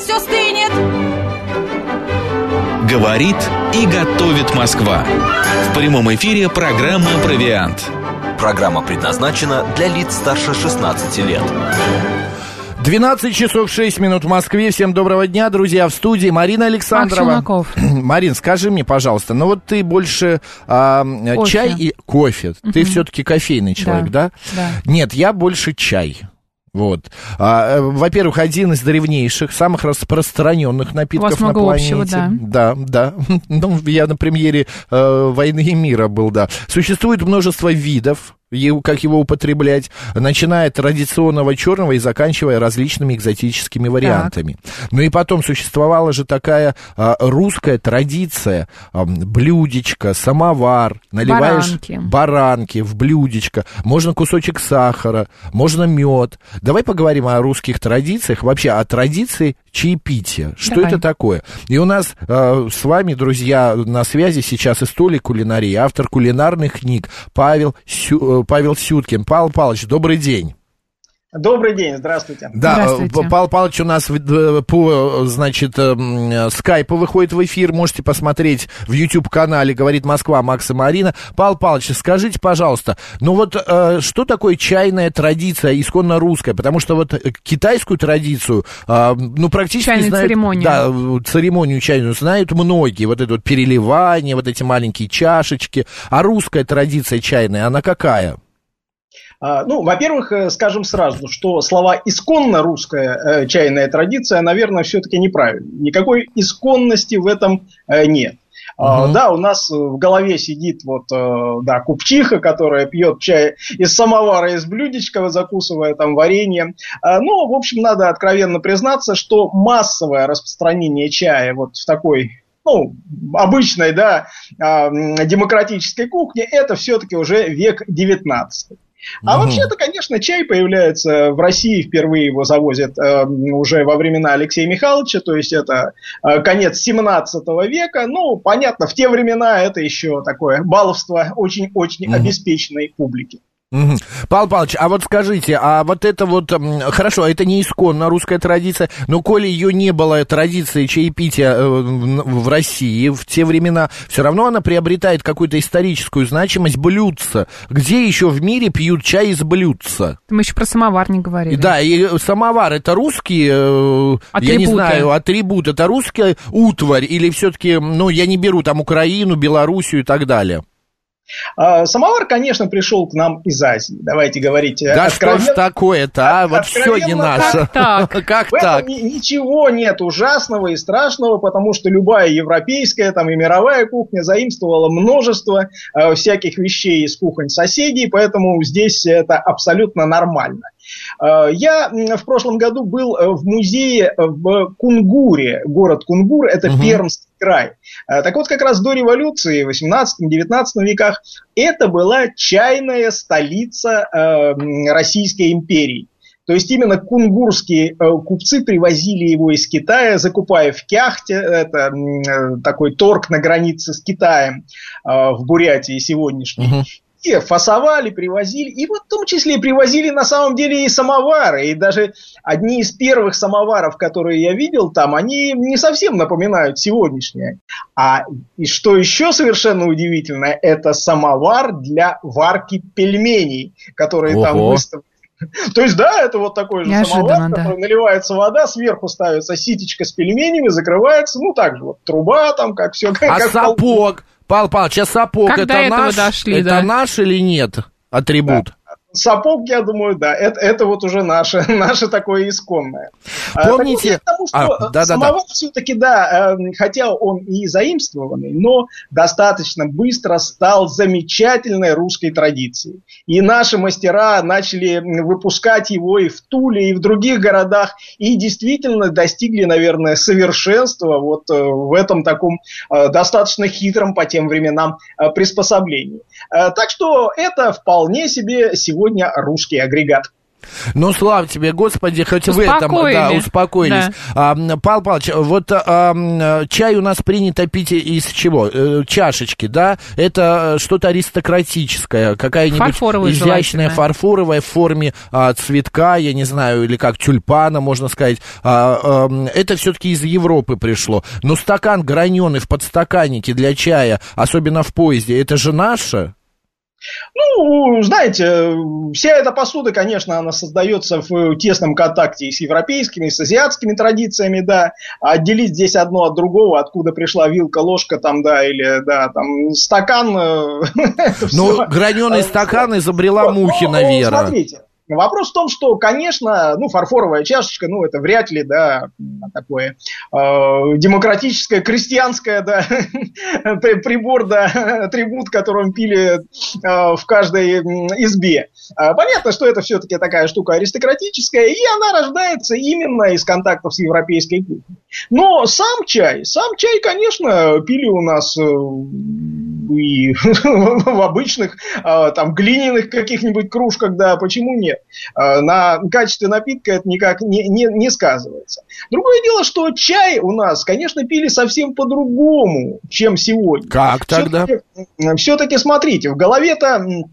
все стынет. Говорит и готовит Москва. В прямом эфире программа «Провиант». Программа предназначена для лиц старше 16 лет. 12 часов 6 минут в Москве. Всем доброго дня, друзья. В студии Марина Александрова. Марин, скажи мне, пожалуйста, ну вот ты больше а, чай и кофе. Угу. Ты все-таки кофейный человек, да? Да. Нет, я больше чай. Вот. А, э, во-первых, один из древнейших, самых распространенных напитков на планете. Общего, да. да, да. Ну, я на премьере э, войны и мира был, да. Существует множество видов как его употреблять, начиная от традиционного черного и заканчивая различными экзотическими вариантами. Так. Ну и потом существовала же такая а, русская традиция, а, блюдечко, самовар, наливаешь баранки. баранки в блюдечко, можно кусочек сахара, можно мед. Давай поговорим о русских традициях, вообще о традиции чаепития. Что Давай. это такое? И у нас э, с вами, друзья, на связи сейчас историк кулинарии, автор кулинарных книг Павел, Сю, э, Павел Сюткин. Павел Павлович, добрый день. Добрый день, здравствуйте. Да, здравствуйте. Павел Павлович у нас э, по, значит, скайпу выходит в эфир, можете посмотреть в YouTube-канале «Говорит Москва» Макса Марина. Павел Павлович, скажите, пожалуйста, ну вот э, что такое чайная традиция, исконно русская? Потому что вот китайскую традицию, э, ну, практически Чайную знают... церемонию. Да, церемонию чайную знают многие, вот это вот переливание, вот эти маленькие чашечки. А русская традиция чайная, она какая? А, ну, во-первых, э, скажем сразу, что слова «исконно русская э, чайная традиция», наверное, все-таки неправильно. Никакой исконности в этом э, нет. Uh-huh. Да, у нас в голове сидит вот, да, купчиха, которая пьет чай из самовара, из блюдечка, закусывая там варенье. Ну, в общем, надо откровенно признаться, что массовое распространение чая вот в такой ну, обычной, да, демократической кухне, это все-таки уже век 19. А угу. вообще-то, конечно, чай появляется в России, впервые его завозят э, уже во времена Алексея Михайловича, то есть это э, конец 17 века. Ну, понятно, в те времена это еще такое баловство очень-очень угу. обеспеченной публики. Угу. Павел Павлович, а вот скажите, а вот это вот, хорошо, это не исконно русская традиция, но коли ее не было традиции чаепития э, в России в те времена, все равно она приобретает какую-то историческую значимость блюдца. Где еще в мире пьют чай из блюдца? Мы еще про самовар не говорили. Да, и самовар это русский, э, я не знаю, атрибут, это русский утварь или все-таки, ну, я не беру там Украину, Белоруссию и так далее? А, самовар, конечно, пришел к нам из Азии. Давайте говорить. Э, да откровенно... что ж такое-то, а? Вот все не наше. Как так? Как так? Ничего нет ужасного и страшного, потому что любая европейская там и мировая кухня заимствовала множество э, всяких вещей из кухонь соседей, поэтому здесь это абсолютно нормально. Э, я в прошлом году был в музее в Кунгуре, город Кунгур, это угу. Пермский край. Э, так вот, как раз до революции в 18-19 веках это была чайная столица Российской империи. То есть именно кунгурские купцы привозили его из Китая, закупая в Кяхте, это такой торг на границе с Китаем в Бурятии сегодняшней. Угу фасовали, привозили, и вот в том числе привозили на самом деле и самовары, и даже одни из первых самоваров, которые я видел там, они не совсем напоминают сегодняшние. А и что еще совершенно удивительно, это самовар для варки пельменей, которые Ого. там выставлены. То есть, да, это вот такой же Неожиданно, самовар, да. который наливается вода, сверху ставится ситечка с пельменями, закрывается, ну, так же, вот труба там, как все. А как сапог? Павел Павлович, а сапог это наш, дошли, это да. наш или нет атрибут? Да. Сапог, я думаю, да, это, это вот уже наше, наше такое исконное. А, Помните? Так вот, тому, что а, да, самовар да, да. все-таки, да, эм, хотя он и заимствованный, но достаточно быстро стал замечательной русской традицией. И наши мастера начали выпускать его и в Туле, и в других городах, и действительно достигли, наверное, совершенства вот э, в этом таком э, достаточно хитром по тем временам приспособлении. Так что это вполне себе сегодня сегодня русский агрегат. Ну, слава тебе, Господи, хоть в этом, да, успокоились. Да. А, Павел Павлович, вот а, чай у нас принято пить из чего? Э, чашечки, да? Это что-то аристократическое, какая-нибудь изящная фарфоровая в форме а, цветка, я не знаю, или как тюльпана, можно сказать. А, а, это все-таки из Европы пришло. Но стакан граненый в подстаканнике для чая, особенно в поезде, это же наше? Ну, знаете, вся эта посуда, конечно, она создается в тесном контакте и с европейскими, и с азиатскими традициями, да. А отделить здесь одно от другого, откуда пришла вилка, ложка, там, да, или, да, там, стакан. Э, ну, граненый стакан изобрела мухи, наверное. Смотрите, Вопрос в том, что, конечно, ну, фарфоровая чашечка, ну, это вряд ли, да, такое э, демократическое, крестьянское, да, прибор, да, атрибут, которым пили э, в каждой избе. А, понятно, что это все-таки такая штука аристократическая, и она рождается именно из контактов с европейской кухней. Но сам чай, сам чай, конечно, пили у нас э, и в обычных а, там глиняных каких-нибудь кружках, да, почему нет? А, на качестве напитка это никак не, не, не сказывается. Другое дело, что чай у нас, конечно, пили совсем по-другому, чем сегодня. Как тогда? Все-таки, все-таки смотрите, в голове-то Э,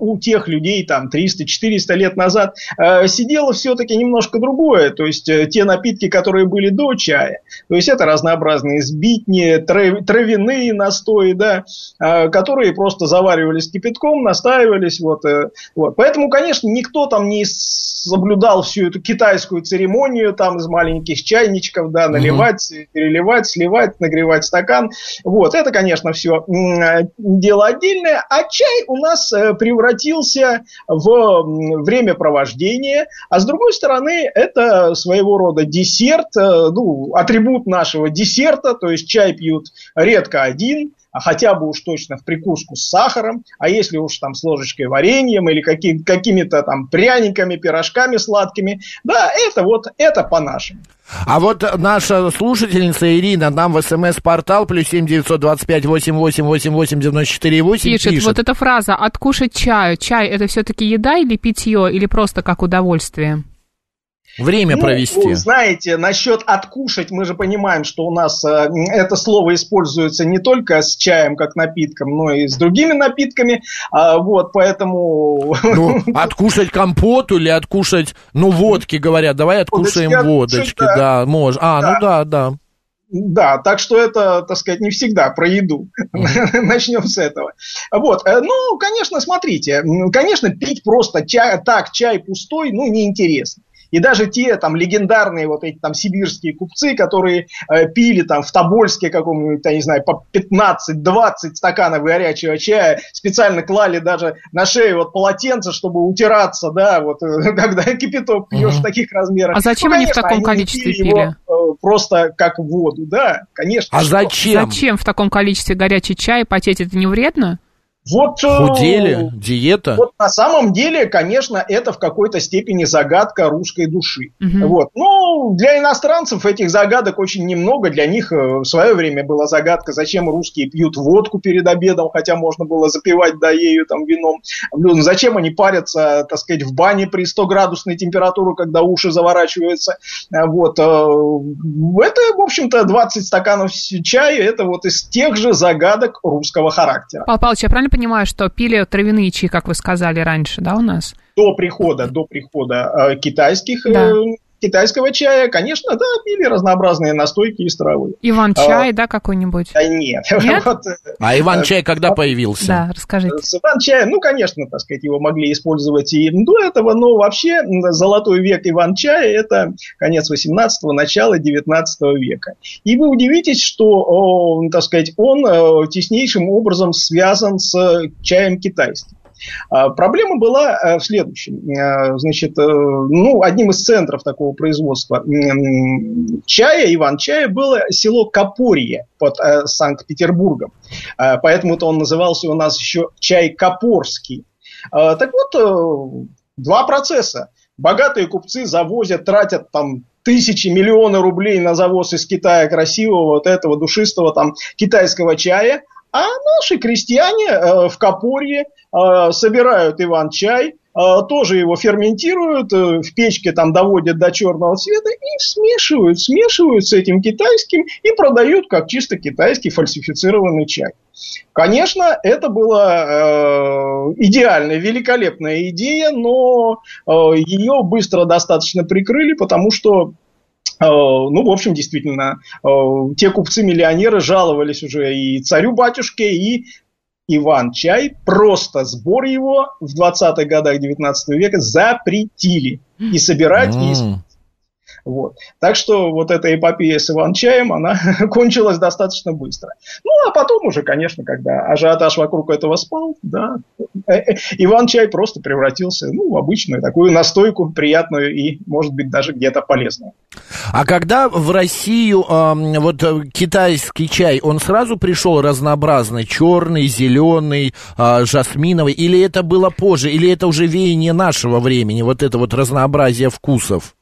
у тех людей там 300-400 лет назад э, сидело все-таки немножко другое. То есть э, те напитки, которые были до чая, то есть это разнообразные сбитни, травяные настои, да, которые просто заваривались кипятком, настаивались. Вот, вот. Поэтому, конечно, никто там не соблюдал всю эту китайскую церемонию там из маленьких чайничков, да, наливать, угу. переливать, сливать, нагревать стакан. Вот, это, конечно, все дело отдельное. А чай у нас превратился в времяпровождение, а с другой стороны, это своего рода десерт, э, ну, атрибут нашего десерта, то есть чай пьют редко один, а хотя бы уж точно в прикуску с сахаром, а если уж там с ложечкой вареньем или каким, какими-то там пряниками, пирожками сладкими, да, это вот, это по-нашему. А вот наша слушательница Ирина нам в смс-портал плюс семь девятьсот двадцать пять восемь восемь восемь восемь девяносто четыре восемь пишет, пишет. Вот эта фраза «откушать чаю». Чай – это все-таки еда или питье, или просто как удовольствие? Время ну, провести. Знаете, насчет откушать, мы же понимаем, что у нас э, это слово используется не только с чаем как напитком, но и с другими напитками. А, вот, поэтому... Ну, откушать компоту или откушать, ну, водки, говорят, давай откушаем водочки, водочки да, да можно. А, да. ну да, да. Да, так что это, так сказать, не всегда про еду. Начнем с этого. Вот, э, ну, конечно, смотрите, конечно, пить просто чай, так, чай пустой, ну, неинтересно. И даже те там легендарные вот эти там сибирские купцы, которые э, пили там в Тобольске каком-нибудь, я не знаю, по 15-20 стаканов горячего чая, специально клали даже на шею вот полотенце, чтобы утираться, да, вот э, когда кипяток пьешь угу. в таких размерах. А зачем ну, конечно, они в таком они количестве пили? Его, э, просто как воду, да, конечно. А зачем? Зачем в таком количестве горячий чай потеть? Это не вредно? Вот, э, Худели, диета. Вот на самом деле, конечно, это в какой-то степени загадка русской души. Угу. Вот. Ну, для иностранцев этих загадок очень немного. Для них э, в свое время была загадка, зачем русские пьют водку перед обедом, хотя можно было запивать да ею там вином. Ну, зачем они парятся, так сказать, в бане при 100-градусной температуре, когда уши заворачиваются. Э, вот. Это, в общем-то, 20 стаканов чая, это вот из тех же загадок русского характера. Павел Павлович, я правильно понимаю, что пили травяные чаи, как вы сказали раньше, да, у нас? До прихода, до прихода э, китайских да. Э, китайского чая, конечно, да, пили разнообразные настойки из травы. Иван-чай, а, да, какой-нибудь? Да нет. нет? вот, а Иван-чай когда а, появился? Да, расскажите. С Иван-чаем, ну, конечно, так сказать, его могли использовать и до этого, но вообще золотой век Иван-чая – это конец 18-го, начало 19 века. И вы удивитесь, что, так сказать, он о, теснейшим образом связан с чаем китайским. А, проблема была э, в следующем. Э, значит, э, ну, одним из центров такого производства чая, Иван-чая, было село Копорье под Санкт-Петербургом. Поэтому-то он назывался у нас еще чай Копорский. Так вот, два процесса. Богатые купцы завозят, тратят там тысячи, миллионы рублей на завоз из Китая красивого вот этого душистого там китайского чая, а наши крестьяне э, в Капорье э, собирают Иван-чай, а, тоже его ферментируют, э, в печке там доводят до черного цвета и смешивают, смешивают с этим китайским и продают как чисто китайский фальсифицированный чай. Конечно, это была э, идеальная, великолепная идея, но э, ее быстро достаточно прикрыли, потому что э, ну, в общем, действительно, э, те купцы-миллионеры жаловались уже и царю-батюшке, и Иван-чай, просто сбор его в 20-х годах 19 века запретили. И собирать, mm. и вот. Так что вот эта эпопея с Иван-чаем, она кончилась достаточно быстро. Ну, а потом уже, конечно, когда ажиотаж вокруг этого спал, да, э, э, Иван-чай просто превратился ну, в обычную такую настойку, приятную и, может быть, даже где-то полезную. А когда в Россию э, вот китайский чай, он сразу пришел разнообразный, черный, зеленый, э, жасминовый, или это было позже, или это уже веяние нашего времени, вот это вот разнообразие вкусов?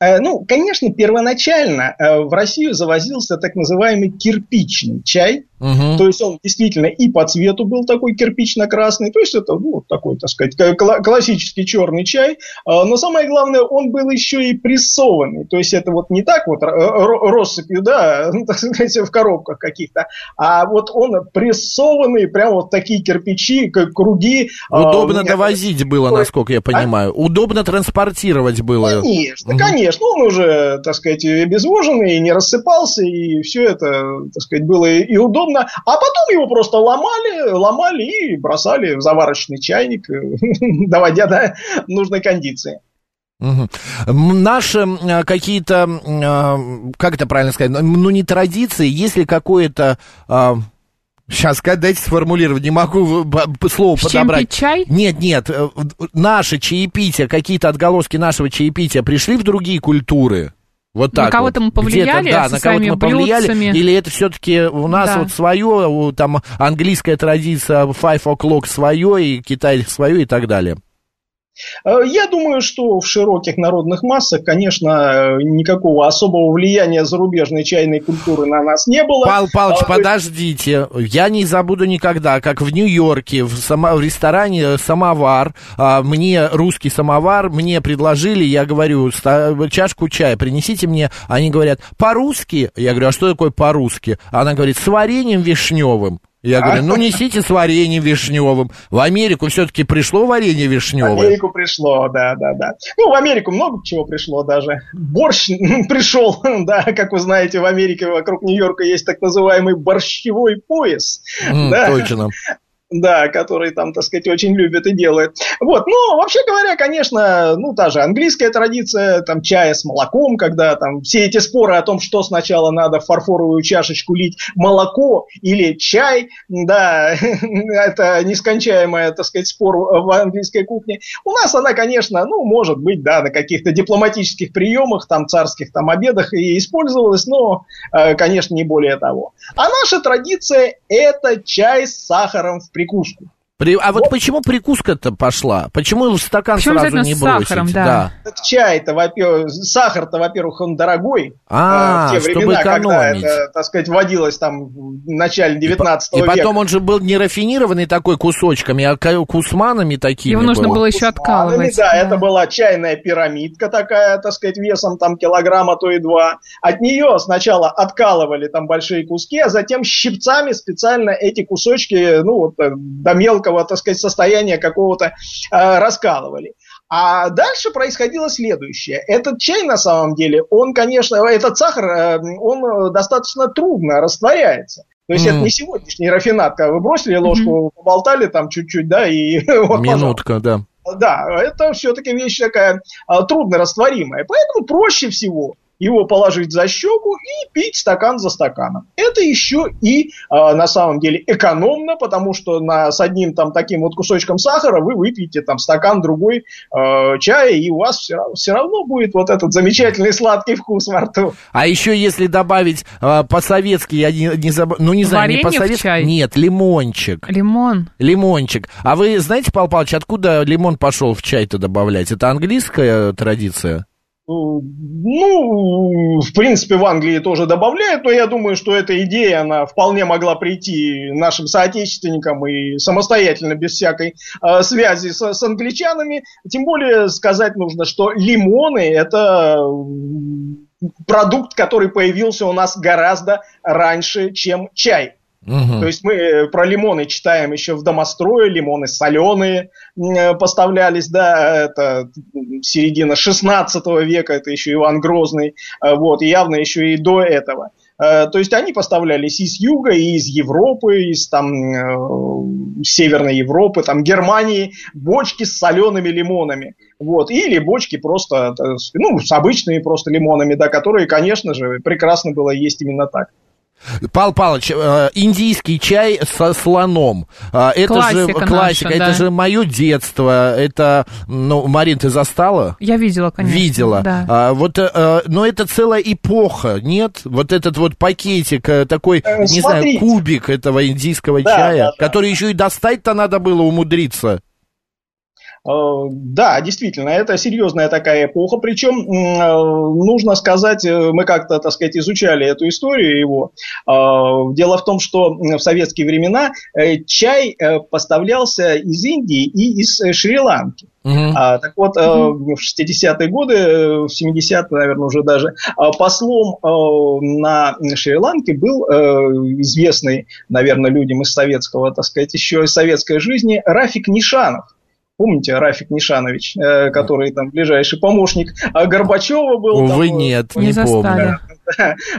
Э, ну, конечно, первоначально э, в Россию завозился так называемый кирпичный чай, Угу. То есть он действительно и по цвету был такой кирпично-красный, то есть это ну, такой, так сказать, классический черный чай. А, но самое главное, он был еще и прессованный. То есть это вот не так вот россыпью, да, так сказать, в коробках каких-то, а вот он прессованный, прям вот такие кирпичи, как круги. А, Удобно а, довозить было, насколько я понимаю. А? Удобно транспортировать было. Конечно, угу. конечно. Он уже, так сказать, обезвоженный, не рассыпался, и все это, так сказать, было и удобно удобно. А потом его просто ломали, ломали и бросали в заварочный чайник, доводя до нужной кондиции. Угу. Наши какие-то, а, как это правильно сказать, ну не традиции, если какое-то... Сейчас, а, дайте сформулировать, не могу слово подобрать. чай? Нет, нет, э, наши чаепития, какие-то отголоски нашего чаепития пришли в другие культуры? Вот так на кого-то вот. мы повлияли да, на кого-то мы повлияли, блюдцами. или это все-таки у нас да. вот свое, там английская традиция five o'clock свое, и Китай свое и так далее. Э, я думаю, что в широких народных массах, конечно, никакого особого влияния зарубежной чайной культуры на нас не было. Пал Палыч, а, подождите, я не забуду никогда, как в Нью-Йорке в, само, в ресторане «Самовар», а, мне русский самовар, мне предложили, я говорю, чашку чая принесите мне, они говорят, по-русски? Я говорю, а что такое по-русски? Она говорит, с вареньем вишневым. Я говорю, ну несите с вареньем вишневым. В Америку все-таки пришло варенье вишневое. В Америку пришло, да, да, да. Ну, в Америку много чего пришло даже. Борщ пришел, да, как вы знаете, в Америке вокруг Нью-Йорка есть так называемый борщевой пояс. Mm, да. Точно да, который там, так сказать, очень любят и делают. Вот, ну, вообще говоря, конечно, ну, та же английская традиция, там, чая с молоком, когда там все эти споры о том, что сначала надо в фарфоровую чашечку лить, молоко или чай, да, это нескончаемый, так сказать, спор в английской кухне. У нас она, конечно, ну, может быть, да, на каких-то дипломатических приемах, там, царских там обедах и использовалась, но, э, конечно, не более того. А наша традиция – это чай с сахаром в прикуску. При... А вот, вот почему прикуска-то пошла? Почему в стакан почему сразу не бросить? сахаром, да. да. Чай-то, во-первых, сахар-то, во-первых, он дорогой. А, э, в те времена, когда это, так сказать, водилось там в начале 19 и, века. И потом он же был не рафинированный такой кусочками, а кусманами такими. Его нужно был. было еще откалывать. Да, да, это была чайная пирамидка такая, так сказать, весом там килограмма, то и два. От нее сначала откалывали там большие куски, а затем щипцами специально эти кусочки, ну вот, э, до мелкого мелкого, так сказать, состояния какого-то э, раскалывали. А дальше происходило следующее. Этот чай, на самом деле, он, конечно, этот сахар, э, он достаточно трудно растворяется. То есть mm. это не сегодняшний рафинат, когда вы бросили ложку, mm-hmm. поболтали там чуть-чуть, да, и вот, Минутка, да. Да, это все-таки вещь такая трудно растворимая. Поэтому проще всего его положить за щеку и пить стакан за стаканом. Это еще и э, на самом деле экономно, потому что на, с одним там таким вот кусочком сахара вы выпьете там стакан другой э, чая, и у вас все, все равно будет вот этот замечательный сладкий вкус во рту. А еще если добавить э, по-советски, я не, не забыл, ну не знаю, Варенье не по-советски, нет, лимончик. Лимон. Лимончик. А вы знаете, Павел Павлович, откуда лимон пошел в чай-то добавлять? Это английская традиция? Ну, в принципе, в Англии тоже добавляют, но я думаю, что эта идея, она вполне могла прийти нашим соотечественникам и самостоятельно, без всякой э, связи с, с англичанами. Тем более сказать нужно, что лимоны – это продукт, который появился у нас гораздо раньше, чем чай. Угу. То есть мы э, про лимоны читаем еще в домострое, лимоны соленые э, поставлялись, да, это середина 16 века, это еще Иван Грозный, э, вот, и явно еще и до этого. То есть они поставлялись из юга, и из Европы, из там Северной Европы, там Германии, бочки с солеными лимонами. Вот, или бочки просто, ну, с обычными просто лимонами, да, которые, конечно же, прекрасно было есть именно так. Пал Палыч, э, индийский чай со слоном. Э, это классика же классика, наша, это да. же мое детство. Это, ну, Марин, ты застала? Я видела, конечно. Видела. Да. А, вот, а, но это целая эпоха, нет? Вот этот вот пакетик, такой, э, не Смотрите. знаю, кубик этого индийского да, чая, да, да. который еще и достать-то надо было умудриться. Э, да, действительно, это серьезная такая эпоха, причем э, нужно сказать, э, мы как-то, так сказать, изучали эту историю его. Дело в том, что в советские времена чай поставлялся из Индии и из Шри-Ланки. Uh-huh. А, так вот, uh-huh. в 60-е годы, в 70-е, наверное, уже даже, послом на Шри-Ланке был известный, наверное, людям из советского, так сказать, еще из советской жизни Рафик Нишанов. Помните, Рафик Нишанович, э, который там ближайший помощник а Горбачева был? Увы, там, нет, не, не помню.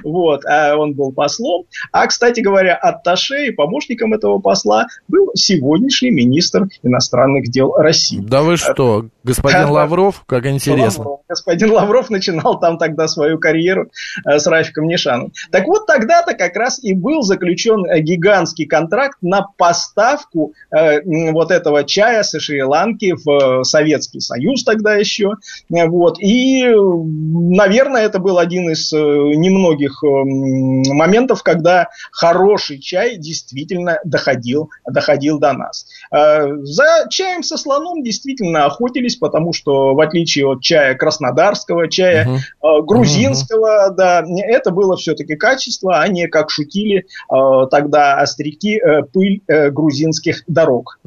Вот, а он был послом. А, кстати говоря, атташе и помощником этого посла был сегодняшний министр иностранных дел России. Да вы что, господин Лавров? Как интересно. Лавров. Господин Лавров начинал там тогда свою карьеру э, с Рафиком Нишаном. Так вот, тогда-то как раз и был заключен э, гигантский контракт на поставку э, вот этого чая со Шри-Ланки в Советский Союз тогда еще. Вот. И, наверное, это был один из немногих эм, моментов, когда хороший чай действительно доходил, доходил до нас. Э, за чаем со слоном действительно охотились, потому что в отличие от чая краснодарского, чая uh-huh. грузинского, uh-huh. да, это было все-таки качество, а не, как шутили э, тогда остряки, пыль грузинских дорог.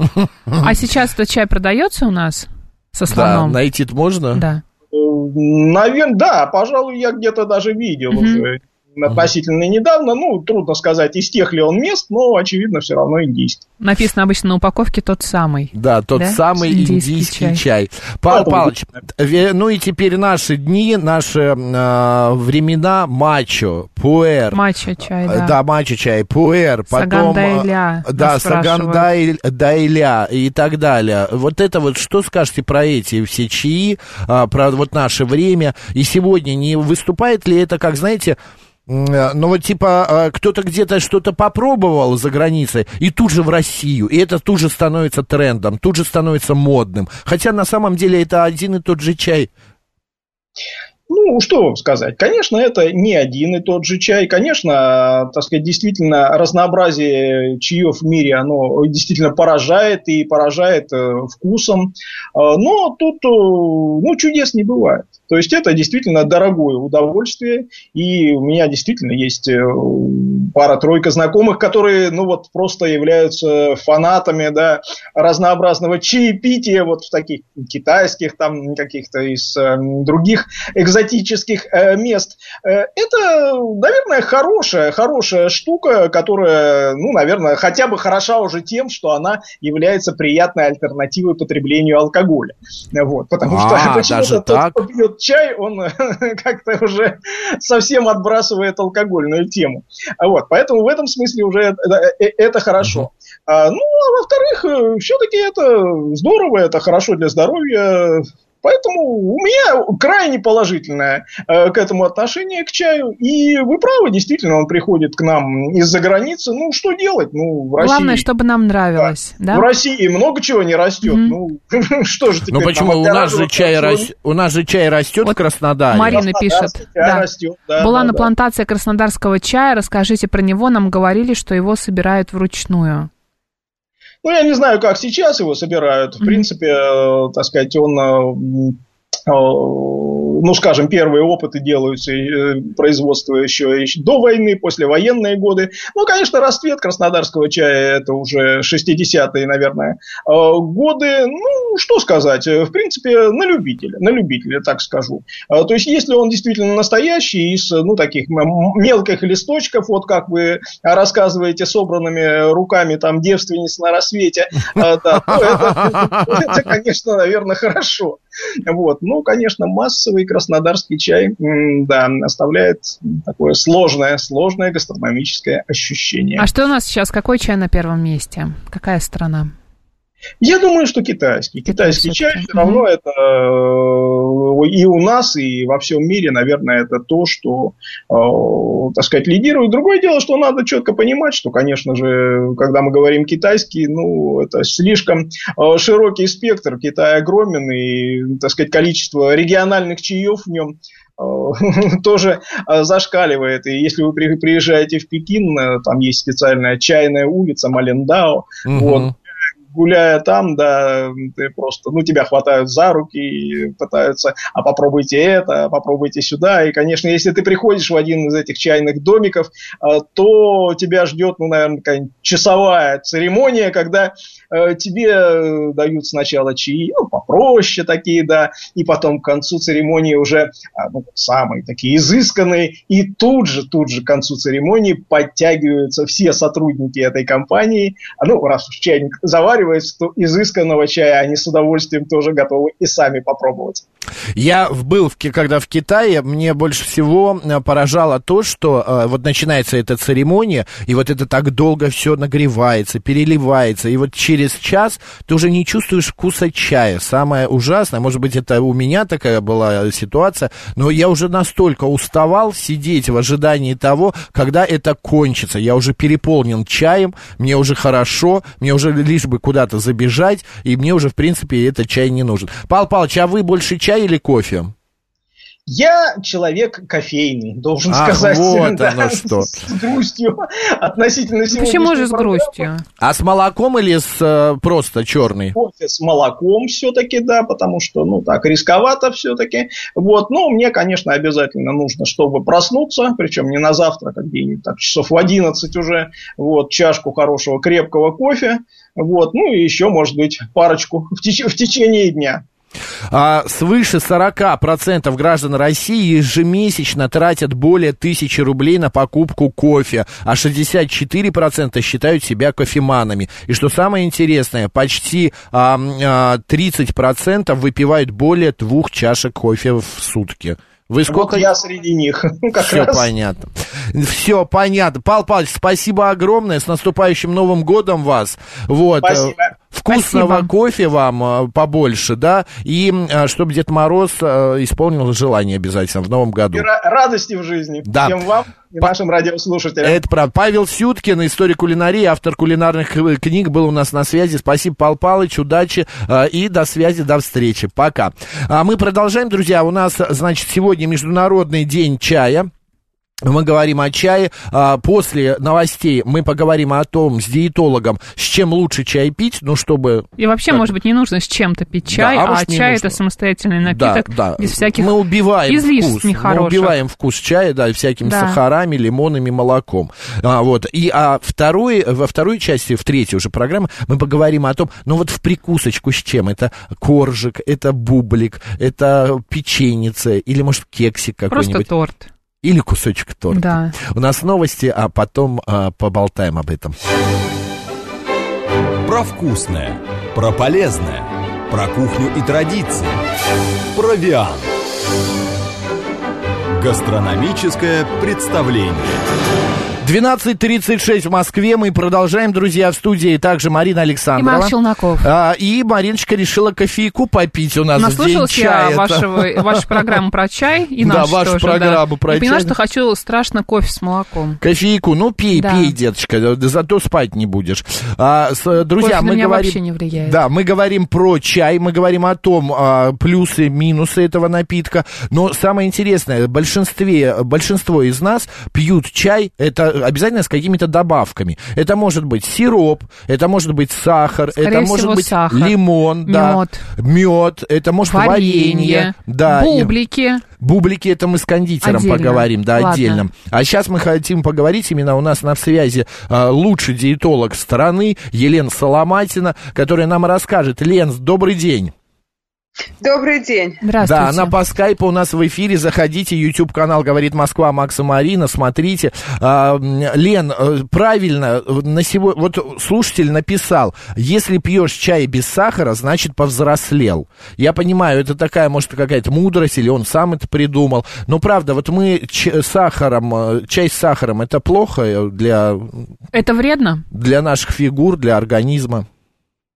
А сейчас этот чай продается у нас со слоном? Да, найти можно? Да. Наверное, да, пожалуй, я где-то даже видел mm-hmm. уже относительно недавно. Ну, трудно сказать, из тех ли он мест, но, очевидно, все равно индийский. Написано обычно на упаковке тот самый. Да, тот да? самый индийский, индийский чай. чай. Павел да, Павлович, ну и теперь наши дни, наши э, времена мачо, пуэр. Мачо чай, да. Да, мачо чай, пуэр, потом... Сагандайля. Да, сагандайля и так далее. Вот это вот, что скажете про эти все чаи, про вот наше время? И сегодня не выступает ли это, как, знаете, ну вот типа э, кто-то где-то что-то попробовал за границей, и тут же в Россию, и это тут же становится трендом, тут же становится модным. Хотя на самом деле это один и тот же чай. Ну, что вам сказать? Конечно, это не один и тот же чай. Конечно, так сказать, действительно, разнообразие чаев в мире, оно действительно поражает и поражает э, вкусом. Но тут, ну, чудес не бывает. То есть это действительно дорогое удовольствие, и у меня действительно есть э, пара-тройка знакомых, которые, ну вот, просто являются фанатами, да, разнообразного чаепития, вот в таких китайских, там, каких-то из э, других экзотических э, мест. Э, это, наверное, хорошая, хорошая штука, которая, ну, наверное, хотя бы хороша уже тем, что она является приятной альтернативой потреблению алкоголя. Вот, потому а, что почему-то тот, кто пьет чай, он как-то уже совсем отбрасывает алкогольную тему. Вот, поэтому в этом смысле уже это, э, это хорошо. А, ну, а во-вторых, э, все-таки это здорово, это хорошо для здоровья. Поэтому у меня крайне положительное э, к этому отношение к чаю. И вы правы, действительно, он приходит к нам из-за границы. Ну, что делать? Ну, в России... Главное, чтобы нам нравилось. Да. Да? В России много чего не растет. Mm-hmm. Ну, что же теперь? Ну, почему? У нас, же чай рас... у нас же чай растет вот в Краснодаре. Марина пишет. Да. Растет, да, Была да, на да. плантации краснодарского чая. Расскажите про него. Нам говорили, что его собирают вручную. Ну, я не знаю, как сейчас его собирают. В принципе, э, так сказать, он э, ну, скажем, первые опыты делаются, э, производство еще, еще до войны, послевоенные годы. Ну, конечно, расцвет краснодарского чая – это уже 60-е, наверное, э, годы. Ну, что сказать, в принципе, на любителя, на любителя, так скажу. То есть, если он действительно настоящий, из, ну, таких мелких листочков, вот как вы рассказываете, собранными руками там девственниц на рассвете, это, конечно, наверное, хорошо. Вот. Ну, конечно, массовый краснодарский чай, да, оставляет такое сложное, сложное гастрономическое ощущение. А что у нас сейчас? Какой чай на первом месте? Какая страна? Я думаю, что китайский. Китайский чай все равно это э, и у нас, и во всем мире, наверное, это то, что, э, так сказать, лидирует. Другое дело, что надо четко понимать, что, конечно же, когда мы говорим китайский, ну, это слишком э, широкий спектр. Китай огромен, и, так сказать, количество региональных чаев в нем тоже зашкаливает. И если вы приезжаете в Пекин, там есть специальная чайная улица Малендао, угу. вот, гуляя там, да, ты просто, ну, тебя хватают за руки и пытаются, а попробуйте это, попробуйте сюда. И, конечно, если ты приходишь в один из этих чайных домиков, э, то тебя ждет, ну, наверное, какая-нибудь часовая церемония, когда э, тебе дают сначала чаи, ну, попроще такие, да, и потом к концу церемонии уже а, ну, самые такие изысканные, и тут же, тут же к концу церемонии подтягиваются все сотрудники этой компании, ну, раз уж чайник заваривается, что изысканного чая они с удовольствием тоже готовы и сами попробовать. Я был, когда в Китае, мне больше всего э, поражало то, что э, вот начинается эта церемония, и вот это так долго все нагревается, переливается, и вот через час ты уже не чувствуешь вкуса чая. Самое ужасное, может быть, это у меня такая была ситуация, но я уже настолько уставал сидеть в ожидании того, когда это кончится. Я уже переполнен чаем, мне уже хорошо, мне уже лишь бы куда-то забежать, и мне уже, в принципе, этот чай не нужен. Пал Палыч, а вы больше чай или кофе? Я человек кофейный, должен а, сказать. Вот да, оно что. С, с грустью относительно Почему же с грустью? А с молоком или с э, просто черный? Кофе с молоком все-таки, да, потому что, ну, так, рисковато все-таки. Вот, ну, мне, конечно, обязательно нужно, чтобы проснуться, причем не на завтрак, а где-нибудь так, часов в 11 уже, вот, чашку хорошего крепкого кофе, вот, ну, и еще, может быть, парочку в, теч- в течение дня. А свыше 40% граждан России ежемесячно тратят более тысячи рублей на покупку кофе, а 64% считают себя кофеманами. И что самое интересное, почти а, а, 30% выпивают более двух чашек кофе в сутки. Вы сколько... Вот я среди них. Как Все раз. понятно. Все понятно. Пал Павлович, спасибо огромное. С наступающим Новым годом вас. Вот. Спасибо. Вкусного Спасибо. кофе вам э, побольше, да, и э, чтобы Дед Мороз э, исполнил желание обязательно в новом году. И радости в жизни. Да. Всем вам и По... нашим радиослушателям. Это правда. Павел Сюткин, историк кулинарии, автор кулинарных книг, был у нас на связи. Спасибо, Пал Палыч, удачи и до связи, до встречи. Пока. А мы продолжаем, друзья. У нас, значит, сегодня Международный день чая. Мы говорим о чае. А, после новостей мы поговорим о том с диетологом, с чем лучше чай пить, ну, чтобы... И вообще, может быть, не нужно с чем-то пить чай, да, а, а чай нужно. это самостоятельный напиток, да, да. без всяких мы убиваем излишеств вкус. нехороших. Мы убиваем вкус чая, да, всякими да. сахарами, лимонами, молоком. А, вот. И а второй, во второй части, в третьей уже программы, мы поговорим о том, ну, вот в прикусочку с чем? Это коржик, это бублик, это печеница или, может, кексик какой-нибудь. Просто торт или кусочек торта. Да. У нас новости, а потом а, поболтаем об этом. Про вкусное, про полезное, про кухню и традиции. Про Виан. Гастрономическое представление. 12.36 в Москве. Мы продолжаем, друзья, в студии. Также Марина Александрова. И Марк Челноков. А, и Мариночка решила кофейку попить у нас Наслушалась в день чая. я вашего, вашу программу про чай и Да, вашу тоже, программу да. про и чай. поняла, что хочу страшно кофе с молоком. Кофейку, ну пей, да. пей, деточка, зато спать не будешь. А, с, друзья, кофе мы на говорим... вообще не влияет. Да, мы говорим про чай, мы говорим о том, а, плюсы, минусы этого напитка. Но самое интересное, большинстве, большинство из нас пьют чай, это обязательно с какими-то добавками. Это может быть сироп, это может быть сахар, Скорее это может быть сахар, лимон, да, мед. это может Варенье, варенье, да, бублики. Бублики это мы с кондитером Отдельно. поговорим, да, Ладно. отдельно. А сейчас мы хотим поговорить именно у нас на связи а, лучший диетолог страны Елена Соломатина, которая нам расскажет. Лен, добрый день. Добрый день. Здравствуйте. Да, она по скайпу у нас в эфире. Заходите, YouTube канал говорит Москва Макса Марина, смотрите. А, Лен, э, правильно, э, на сегодня, вот слушатель написал, если пьешь чай без сахара, значит повзрослел. Я понимаю, это такая, может, какая-то мудрость, или он сам это придумал. Но правда, вот мы ч- сахаром, э, чай с сахаром, это плохо для, Это вредно? для наших фигур, для организма.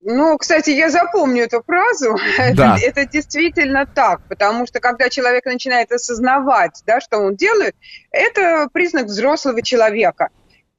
Ну, кстати, я запомню эту фразу. Да. Это, это действительно так, потому что когда человек начинает осознавать, да, что он делает, это признак взрослого человека.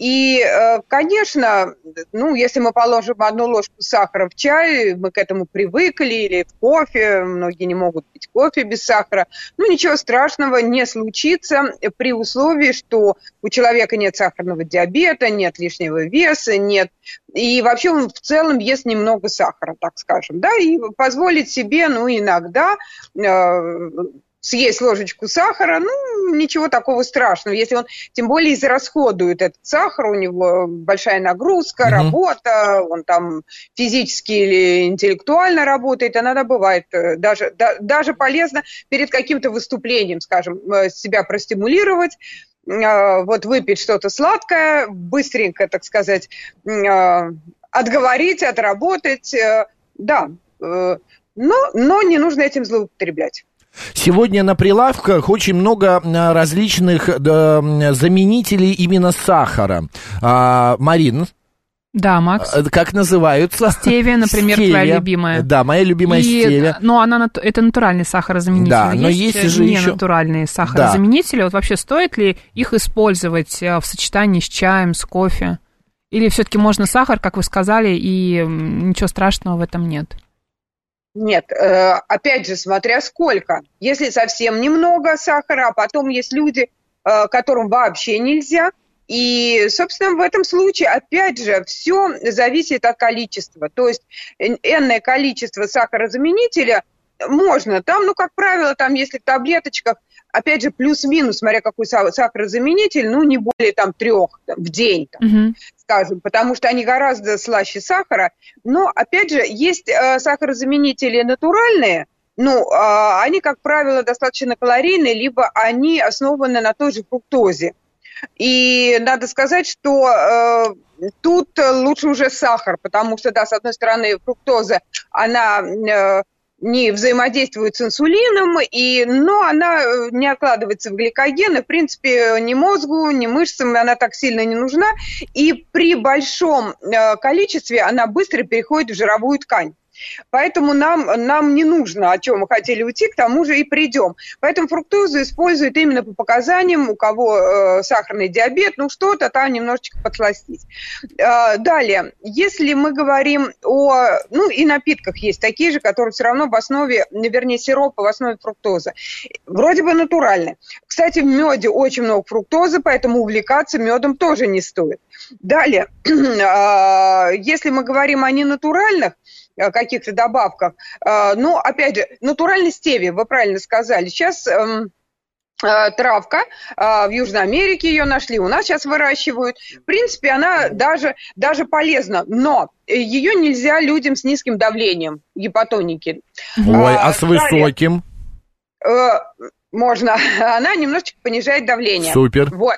И, э, конечно, ну, если мы положим одну ложку сахара в чай, мы к этому привыкли, или в кофе, многие не могут пить кофе без сахара, ну, ничего страшного не случится при условии, что у человека нет сахарного диабета, нет лишнего веса, нет и вообще он в целом ест немного сахара, так скажем, да, и позволить себе, ну, иногда э, съесть ложечку сахара, ну, ничего такого страшного. Если он, тем более, израсходует этот сахар, у него большая нагрузка, Мгм. работа, он там физически или интеллектуально работает, иногда бывает э, даже, да- даже полезно перед каким-то выступлением, скажем, э, себя простимулировать, э, вот выпить что-то сладкое, быстренько, так сказать, отговорить, отработать, да, но, но не нужно этим злоупотреблять. Сегодня на прилавках очень много различных да, заменителей именно сахара. А, Марин, Да, Макс. а, как называются? Стевия, например, твоя Стевия. любимая. Да, моя любимая И, стевия. Ну, она, нат- это натуральный сахарозаменитель. Да, но есть же не еще- натуральные сахарозаменители. Вот вообще стоит ли их использовать э, в сочетании с чаем, с кофе? Или все-таки можно сахар, как вы сказали, и ничего страшного в этом нет? Нет, э, опять же, смотря сколько. Если совсем немного сахара, а потом есть люди, э, которым вообще нельзя. И, собственно, в этом случае, опять же, все зависит от количества. То есть энное количество сахарозаменителя можно. Там, ну, как правило, там, если в таблеточках, опять же, плюс-минус, смотря какой са- сахарозаменитель, ну, не более там трех там, в день. там Мгм. скажем, потому что они гораздо слаще сахара. Но, опять же, есть э, сахарозаменители натуральные, ну, а, они, как правило, достаточно калорийные, либо они основаны на той же фруктозе. И надо сказать, что э, тут лучше уже сахар, потому что, да, с одной стороны, фруктоза, она э, не взаимодействует с инсулином, и, но она э, не откладывается в гликоген, и, в принципе, ни мозгу, ни мышцам она так сильно не нужна, и при большом э, количестве она быстро переходит в жировую ткань. Поэтому нам, нам не нужно, о чем мы хотели уйти, к тому же и придем. Поэтому фруктозу используют именно по показаниям, у кого э, сахарный диабет, ну что-то там немножечко подсластить. Э, далее, если мы говорим о, ну и напитках есть такие же, которые все равно в основе, вернее, сиропа в основе фруктозы. Вроде бы натуральные. Кстати, в меде очень много фруктозы, поэтому увлекаться медом тоже не стоит. Далее, э, если мы говорим о ненатуральных, каких-то добавках. Э, Ну, опять же, натуральный стевия, вы правильно сказали. Сейчас эм, э, травка, э, в Южной Америке ее нашли, у нас сейчас выращивают. В принципе, она даже, даже полезна, но ее нельзя людям с низким давлением, гипотоники. Ой, А, а с высоким? Э, Можно. Она немножечко понижает давление. Супер. Вот.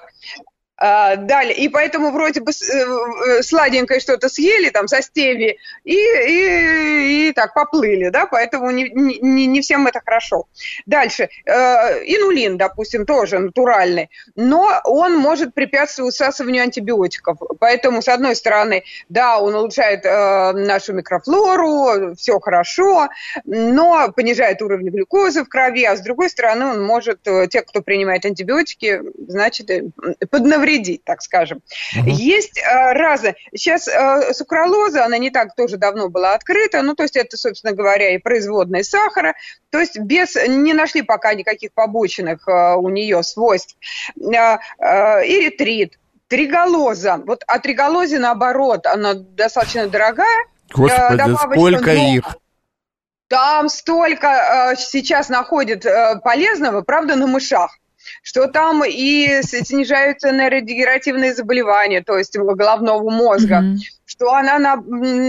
А, далее. И поэтому вроде бы э, э, сладенькое что-то съели там со стеви и, и, и так поплыли, да, поэтому не, не, не всем это хорошо. Дальше. Э, инулин, допустим, тоже натуральный, но он может препятствовать усасыванию антибиотиков. Поэтому, с одной стороны, да, он улучшает нашу микрофлору, все хорошо, но понижает уровень глюкозы в крови, а с другой стороны, он может, те, кто принимает антибиотики, значит, э, поднавредить, так скажем. Есть э, разы. Сейчас э, сукралоза, она не так тоже давно была открыта, ну, то есть это, собственно говоря, и производная сахара, то есть без, не нашли пока никаких побочных э, у нее свойств. Э, э, эритрит, Триголоза. Вот а триголозе, наоборот, она достаточно дорогая. Господи, добавочка, сколько но- их. Там столько э, сейчас находят э, полезного, правда, на мышах что там и снижаются нейродегенеративные заболевания, то есть головного мозга, Мгм. Что она на-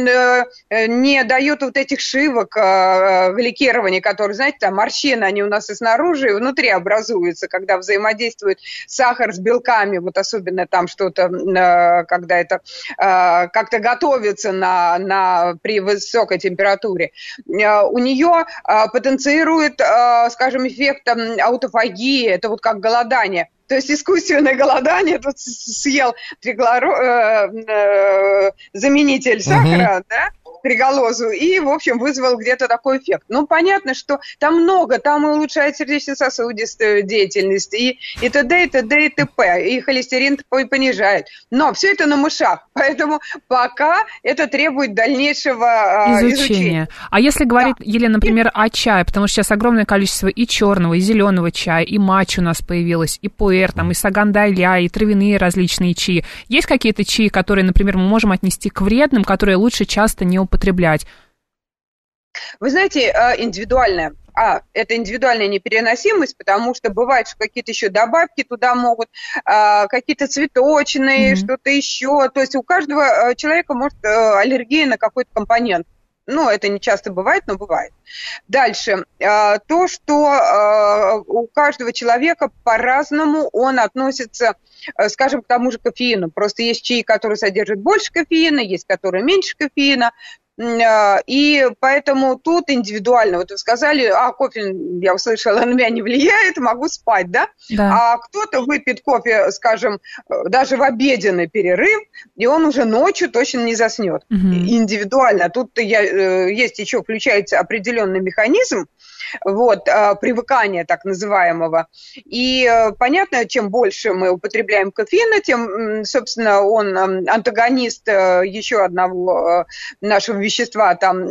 э, э, не дает вот этих шивок э, в ликировании, которые, знаете, там морщины, они у нас и снаружи, и внутри образуются, когда взаимодействует сахар с белками, вот особенно там что-то, э, когда это э, как-то готовится на, на, при высокой температуре. Э, У нее э, потенцирует, э, скажем, эффект аутофагии, это вот как голодание. То есть искусственное голодание, тут съел триглоро- э, э, заменитель сахара, да, триголозу, и, в общем, вызвал где-то такой эффект. Ну, понятно, что там много, там и улучшает сердечно-сосудистую деятельность, и, и т.д., и т.д., и т.п., и холестерин по- понижает. Но все это на мышах, поэтому пока это требует дальнейшего а, изучения. изучения. А если говорить, Елена, например, о чае, потому что сейчас огромное количество и черного, и зеленого чая, и матч у нас появилось, и пуэр, там, и сагандайля, и травяные различные чаи. Есть какие-то чаи, которые, например, мы можем отнести к вредным, которые лучше часто не употреблять? Вы знаете, э, индивидуальная. А, это индивидуальная непереносимость, потому что бывает, что какие-то еще добавки туда могут, а, какие-то цветочные, Мгм. что-то еще. То есть у каждого э, человека может аллергия на какой-то компонент. Ну, это не часто бывает, но бывает. Дальше. То, что у каждого человека по-разному он относится, скажем, к тому же кофеину. Просто есть чаи, которые содержат больше кофеина, есть, которые меньше кофеина. А, И поэтому тут индивидуально. Вот вы сказали, а, кофе, я услышала, на меня не влияет, могу спать, да? Да. А кто-то выпьет кофе, скажем, э, даже в обеденный перерыв, и он уже ночью точно не заснет. Мгм. Индивидуально. Тут я, э, есть еще, включается определенный механизм, вот, э, привыкания так называемого. И э, понятно, чем больше мы употребляем кофеина, тем, собственно, он антагонист э, еще одного нашего вещества, там,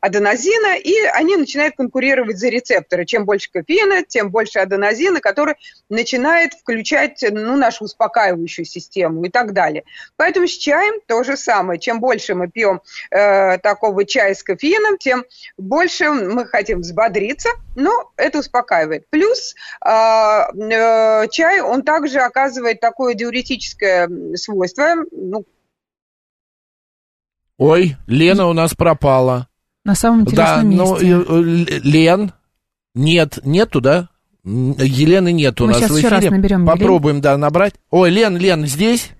аденозина, и они начинают конкурировать за рецепторы. Чем больше кофеина, тем больше аденозина, который начинает включать ну, нашу успокаивающую систему и так далее. Поэтому с чаем то же самое. Чем больше мы пьем э, такого чая с кофеином, тем больше мы хотим взбодриться, но это успокаивает. Плюс э, э, чай, он также оказывает такое диуретическое свойство, ну, Ой, Лена у нас пропала. На самом Да, интересном ну, месте. э, э, Лен, нет, нету, да? Елены нет у Мы нас сейчас в еще раз эфире. наберем Попробуем, да, набрать. Ой, Лен, Лен, здесь?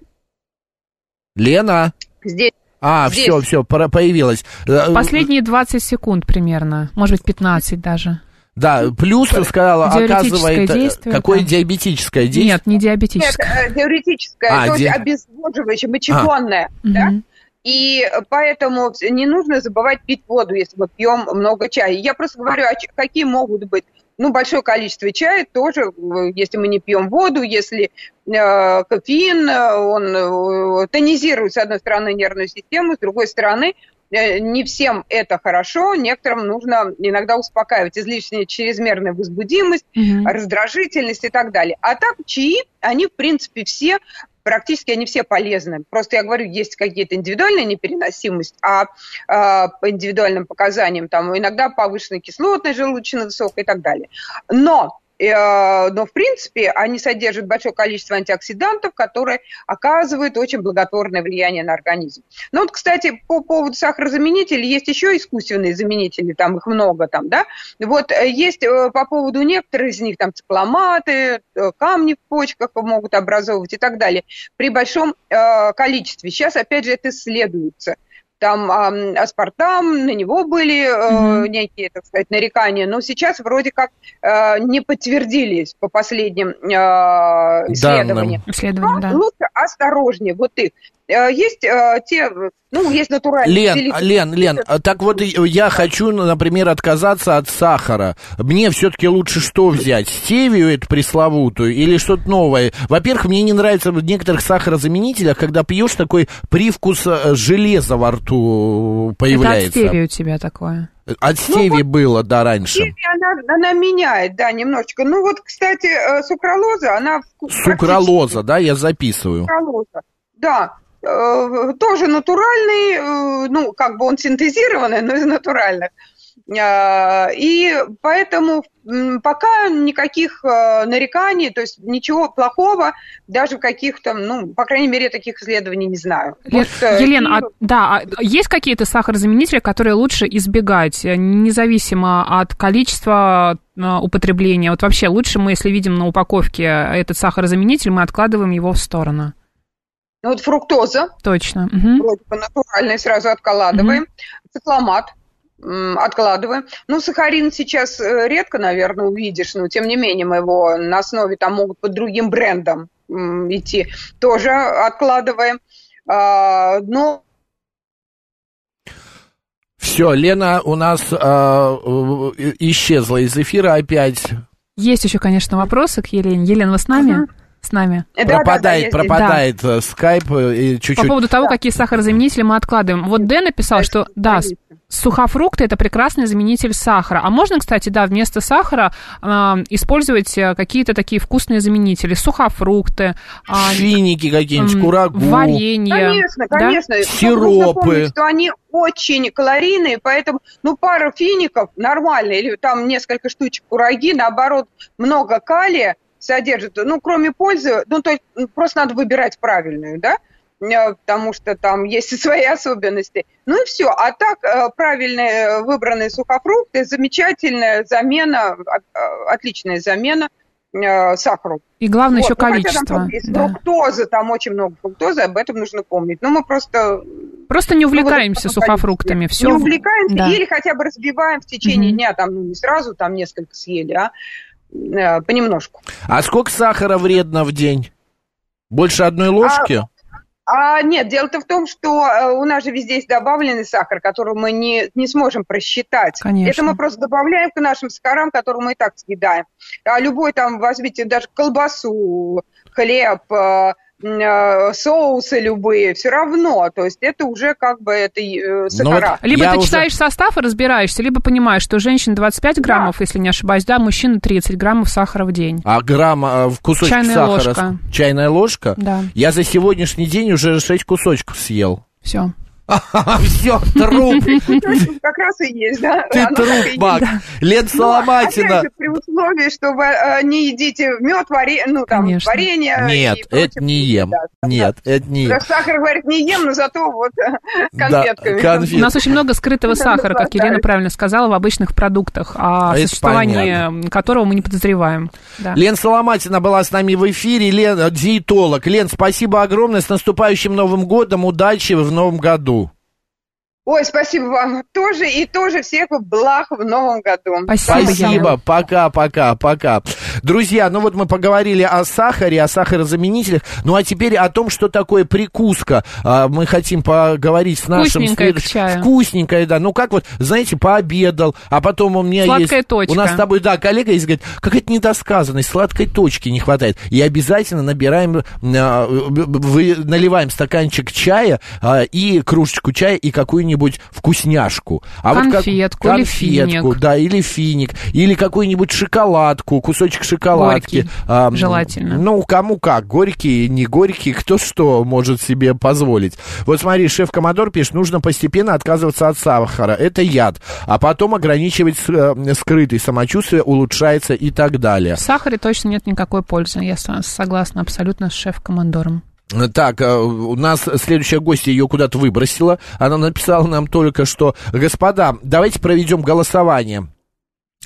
Лена? здесь А, Здесь. все, все, появилась. Э, Последние 20 секунд примерно, может быть, 15 даже. Да, плюс сказала, Диуретическое оказывает, э, действие, какое да. диабетическое действие? Нет, не Нет, диабетическое. э, теоретическое, А, то есть ди- обезвоживающее, мочегонное, да? Мгм. И поэтому не нужно забывать пить воду, если мы пьем много чая. Я просто говорю, а какие могут быть ну, большое количество чая тоже, если мы не пьем воду, если э, кофеин, э, он э, тонизирует, с одной стороны, нервную систему, с другой стороны, э, не всем это хорошо, некоторым нужно иногда успокаивать излишняя чрезмерная возбудимость, Мгм. раздражительность и так далее. А так чаи, они, в принципе, все практически они все полезны. Просто я говорю, есть какие-то индивидуальная непереносимость, а, а, по индивидуальным показаниям там иногда повышенная кислотность желудочного сока и так далее. Но э, но, в принципе, они содержат большое количество антиоксидантов, которые оказывают очень благотворное влияние на организм. Ну вот, кстати, по поводу сахарозаменителей, есть еще искусственные заменители, там их много там, да. Вот э, есть э, по поводу некоторых из них там цикломаты, э, камни в почках могут образовывать и так далее при большом э, количестве. Сейчас, опять же, это исследуется там ам, аспартам, на него были э, Мгм. некие, так сказать, нарекания, но сейчас вроде как э, не подтвердились по последним э, исследованиям. Исследование, Но да. лучше осторожнее, вот их. Э, Есть э, те, ну, есть натуральные. Лен, селитры. Лен, Лен, а так вот я хочу, ну, например, отказаться от сахара. Мне все-таки лучше что взять? Стевию эту пресловутую или что-то новое? Во-первых, мне не нравится в некоторых сахарозаменителях, когда пьешь такой привкус э, железа во рту Это от появляется. стевии у тебя такое. От стеви было, да, раньше. Стевия, она, она меняет, да, немножечко. Ну вот, кстати, э, сукралоза, она... Сукралоза, да, я записываю. сукралоза. Да, э, тоже натуральный, э, ну, как бы он синтезированный, но из натуральных. А, И поэтому пока никаких э, нареканий, то есть ничего плохого, даже в каких-то, ну, по крайней мере, таких исследований не знаю. Может, э, Елена, а, и- да, а есть какие-то сахарозаменители, которые лучше избегать, э, независимо от количества э, употребления? Вот вообще лучше мы, если видим на упаковке этот сахарозаменитель, мы откладываем его в сторону. Ну, вот фруктоза, Точно. Мгм. вроде бы натуральный, сразу откладываем. Цикламат м, откладываем. Ну, сахарин сейчас э, редко, наверное, увидишь, но тем не менее мы его на основе там могут под другим брендом идти. Тоже откладываем. А, но Все, Лена у нас а, э, исчезла из эфира опять. Есть еще, конечно, вопросы к Елене. Елена, вы с нами? С нами. э, да, да, да, пропадает, пропадает э, скайп э, и По чуть-чуть. поводу того, какие сахарозаменители мы откладываем. Вот Дэн написал, что да, сухофрукты это прекрасный заменитель сахара. А можно, кстати, да, вместо сахара а, использовать э, какие-то такие вкусные заменители. Сухофрукты, а, Финики какие-нибудь, м, курагу. варенье. Конечно, да? конечно. Только Сиропы. помнить, что они очень калорийные, поэтому, ну, пара фиников нормально, или там несколько штучек кураги, наоборот, много калия содержит, ну, кроме пользы, ну, то есть ну, просто надо выбирать правильную, да, Э, потому что там есть и свои особенности. Ну и все. А так, э, правильные э, выбранные сухофрукты, замечательная замена, от- э, отличная замена сахару. И главное еще Вот, ну, хотя количество. Там есть да. фруктоза, там очень много фруктозы, об этом нужно помнить. Но мы просто Просто не ну, вот увлекаемся сухофруктами. не Все. увлекаемся да. или хотя бы разбиваем в течение Мгм. дня, там ну, не сразу, там несколько съели, а понемножку. А сколько сахара вредно в день? Больше одной ложки? А нет, дело-то в том, что э, у нас же везде есть добавленный сахар, который мы не, не сможем просчитать. Конечно. Это мы просто добавляем к нашим сахарам, которые мы и так съедаем. А любой там, возьмите даже колбасу, хлеб, э, э, соусы любые, все равно. То есть это уже как бы это э, сахара. Либо Я ты уже- читаешь состав и разбираешься, либо понимаешь, что женщин 25 граммов, если не ошибаюсь, да, мужчина 30 граммов сахара в день. А грамм а, в кусочек Чайная сахара? ложка. Чайная ложка? Да, Я за сегодняшний день уже 6 кусочков съел. все. Все, труп. Как раз и есть, да? Ты труп. Мак. Лен Ну, Соломатина. при условии, что вы э, не едите мед, варенье, ну там варенье. Нет, это не ем. Нет, это не ем. Сахар говорит, не ем, но зато вот э, конфетками. У нас очень много скрытого сахара, как Елена правильно сказала, в обычных продуктах, о А это существовании которого мы не подозреваем. Лен Соломатина была с нами в эфире, Лен, э, диетолог. Лен, спасибо огромное, с наступающим Новым годом, удачи в Новом году. Ой, спасибо вам тоже, и тоже всех благ в новом году. Спасибо. Спасибо, пока, пока, пока. Друзья, ну вот мы поговорили о сахаре, о сахарозаменителях, ну а теперь о том, что такое прикуска. А, Мы хотим поговорить с нашим... Следующим- чаю. Вкусненькое, да. Ну как вот, знаете, пообедал, а потом у меня Сладкая есть... точка. У нас с тобой, да, коллега есть, говорит, какая-то недосказанность, сладкой точки не хватает. И обязательно набираем, а, вы, наливаем стаканчик чая а, и кружечку чая и какую-нибудь вкусняшку. А вот как- Конфетку или конфетку, финик. да, или финик, или какую-нибудь шоколадку, кусочек шоколадки. Горький, А, желательно. Ну, кому как, горький, не горький, кто что может себе позволить. Вот смотри, шеф-коммодор пишет, нужно постепенно отказываться от сахара, это яд, а потом ограничивать э, скрытый, самочувствие улучшается и так далее. В сахаре точно нет никакой пользы. Я согласна абсолютно с шеф-командором. Так, э, у нас следующая гостья ее куда-то выбросила. Она написала нам только что, господа, давайте проведем голосование.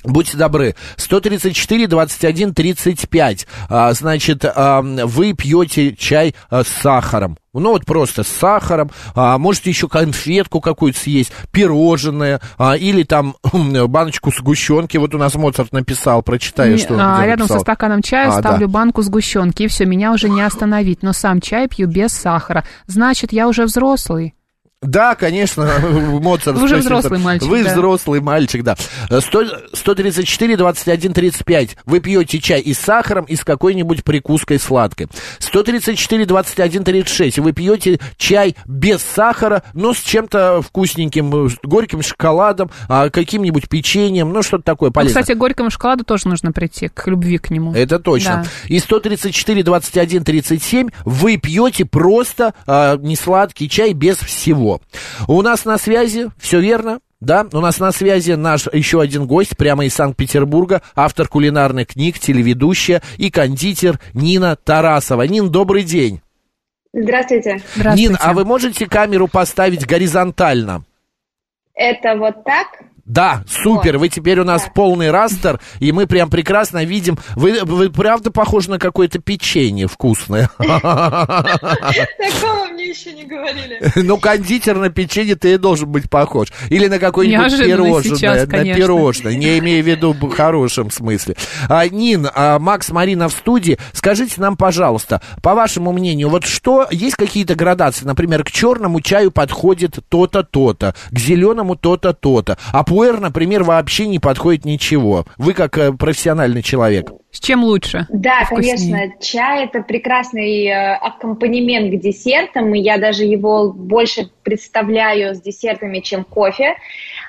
Будьте добры, 134, 21, 35. А, значит, а, вы пьете чай а, с сахаром. Ну, вот просто с сахаром. А, можете еще конфетку какую-то съесть, пирожное, а, или там баночку сгущенки. Вот у нас Моцарт написал, прочитай, Не- что он а, рядом со стаканом чая А, ставлю да. банку сгущенки, и все, меня уже не остановить. Но сам чай пью без сахара. Значит, я уже взрослый. Да, конечно, Моцарт. Вы уже взрослый мальчик, Вы да. взрослый мальчик, да. 100 134, 21, 35. Вы пьете чай и с сахаром, и с какой-нибудь прикуской сладкой. 134, 21, 36. Вы пьете чай без сахара, но с чем-то вкусненьким, с горьким шоколадом, а, каким-нибудь печеньем, ну, что-то такое Ну, полезное. кстати, к горькому шоколаду тоже нужно прийти, к любви к нему. Это точно. Да. И 134, 21, 37 вы пьете просто а, несладкий чай без всего. У нас на связи, все верно? Да, у нас на связи наш еще один гость прямо из Санкт-Петербурга, автор кулинарных книг, телеведущая и кондитер Нина Тарасова. Нин, добрый день. Здравствуйте. Здравствуйте. Нин, а вы можете камеру поставить горизонтально? Это вот так? Да, супер, Вот. вы теперь у нас Да. полный растер, и мы прям прекрасно видим. Вы, вы правда похожи на какое-то печенье вкусное. Такого мне еще не говорили. Ну, кондитер на печенье ты и должен быть похож. Или на какое-нибудь пирожное. на пирожное, не имея в виду в хорошем смысле. А, Нин, а, Макс, Марина в студии. Скажите нам, пожалуйста, по вашему мнению, вот что, есть какие-то градации? Например, к черному чаю подходит то-то, то-то, к зеленому то-то, то-то. А пуэр, например, вообще не подходит ничего. Вы как э, профессиональный человек. С чем лучше? Да, Вкуснее. конечно, чай это прекрасный э, аккомпанемент к десертам, и я даже его больше представляю с десертами, чем кофе.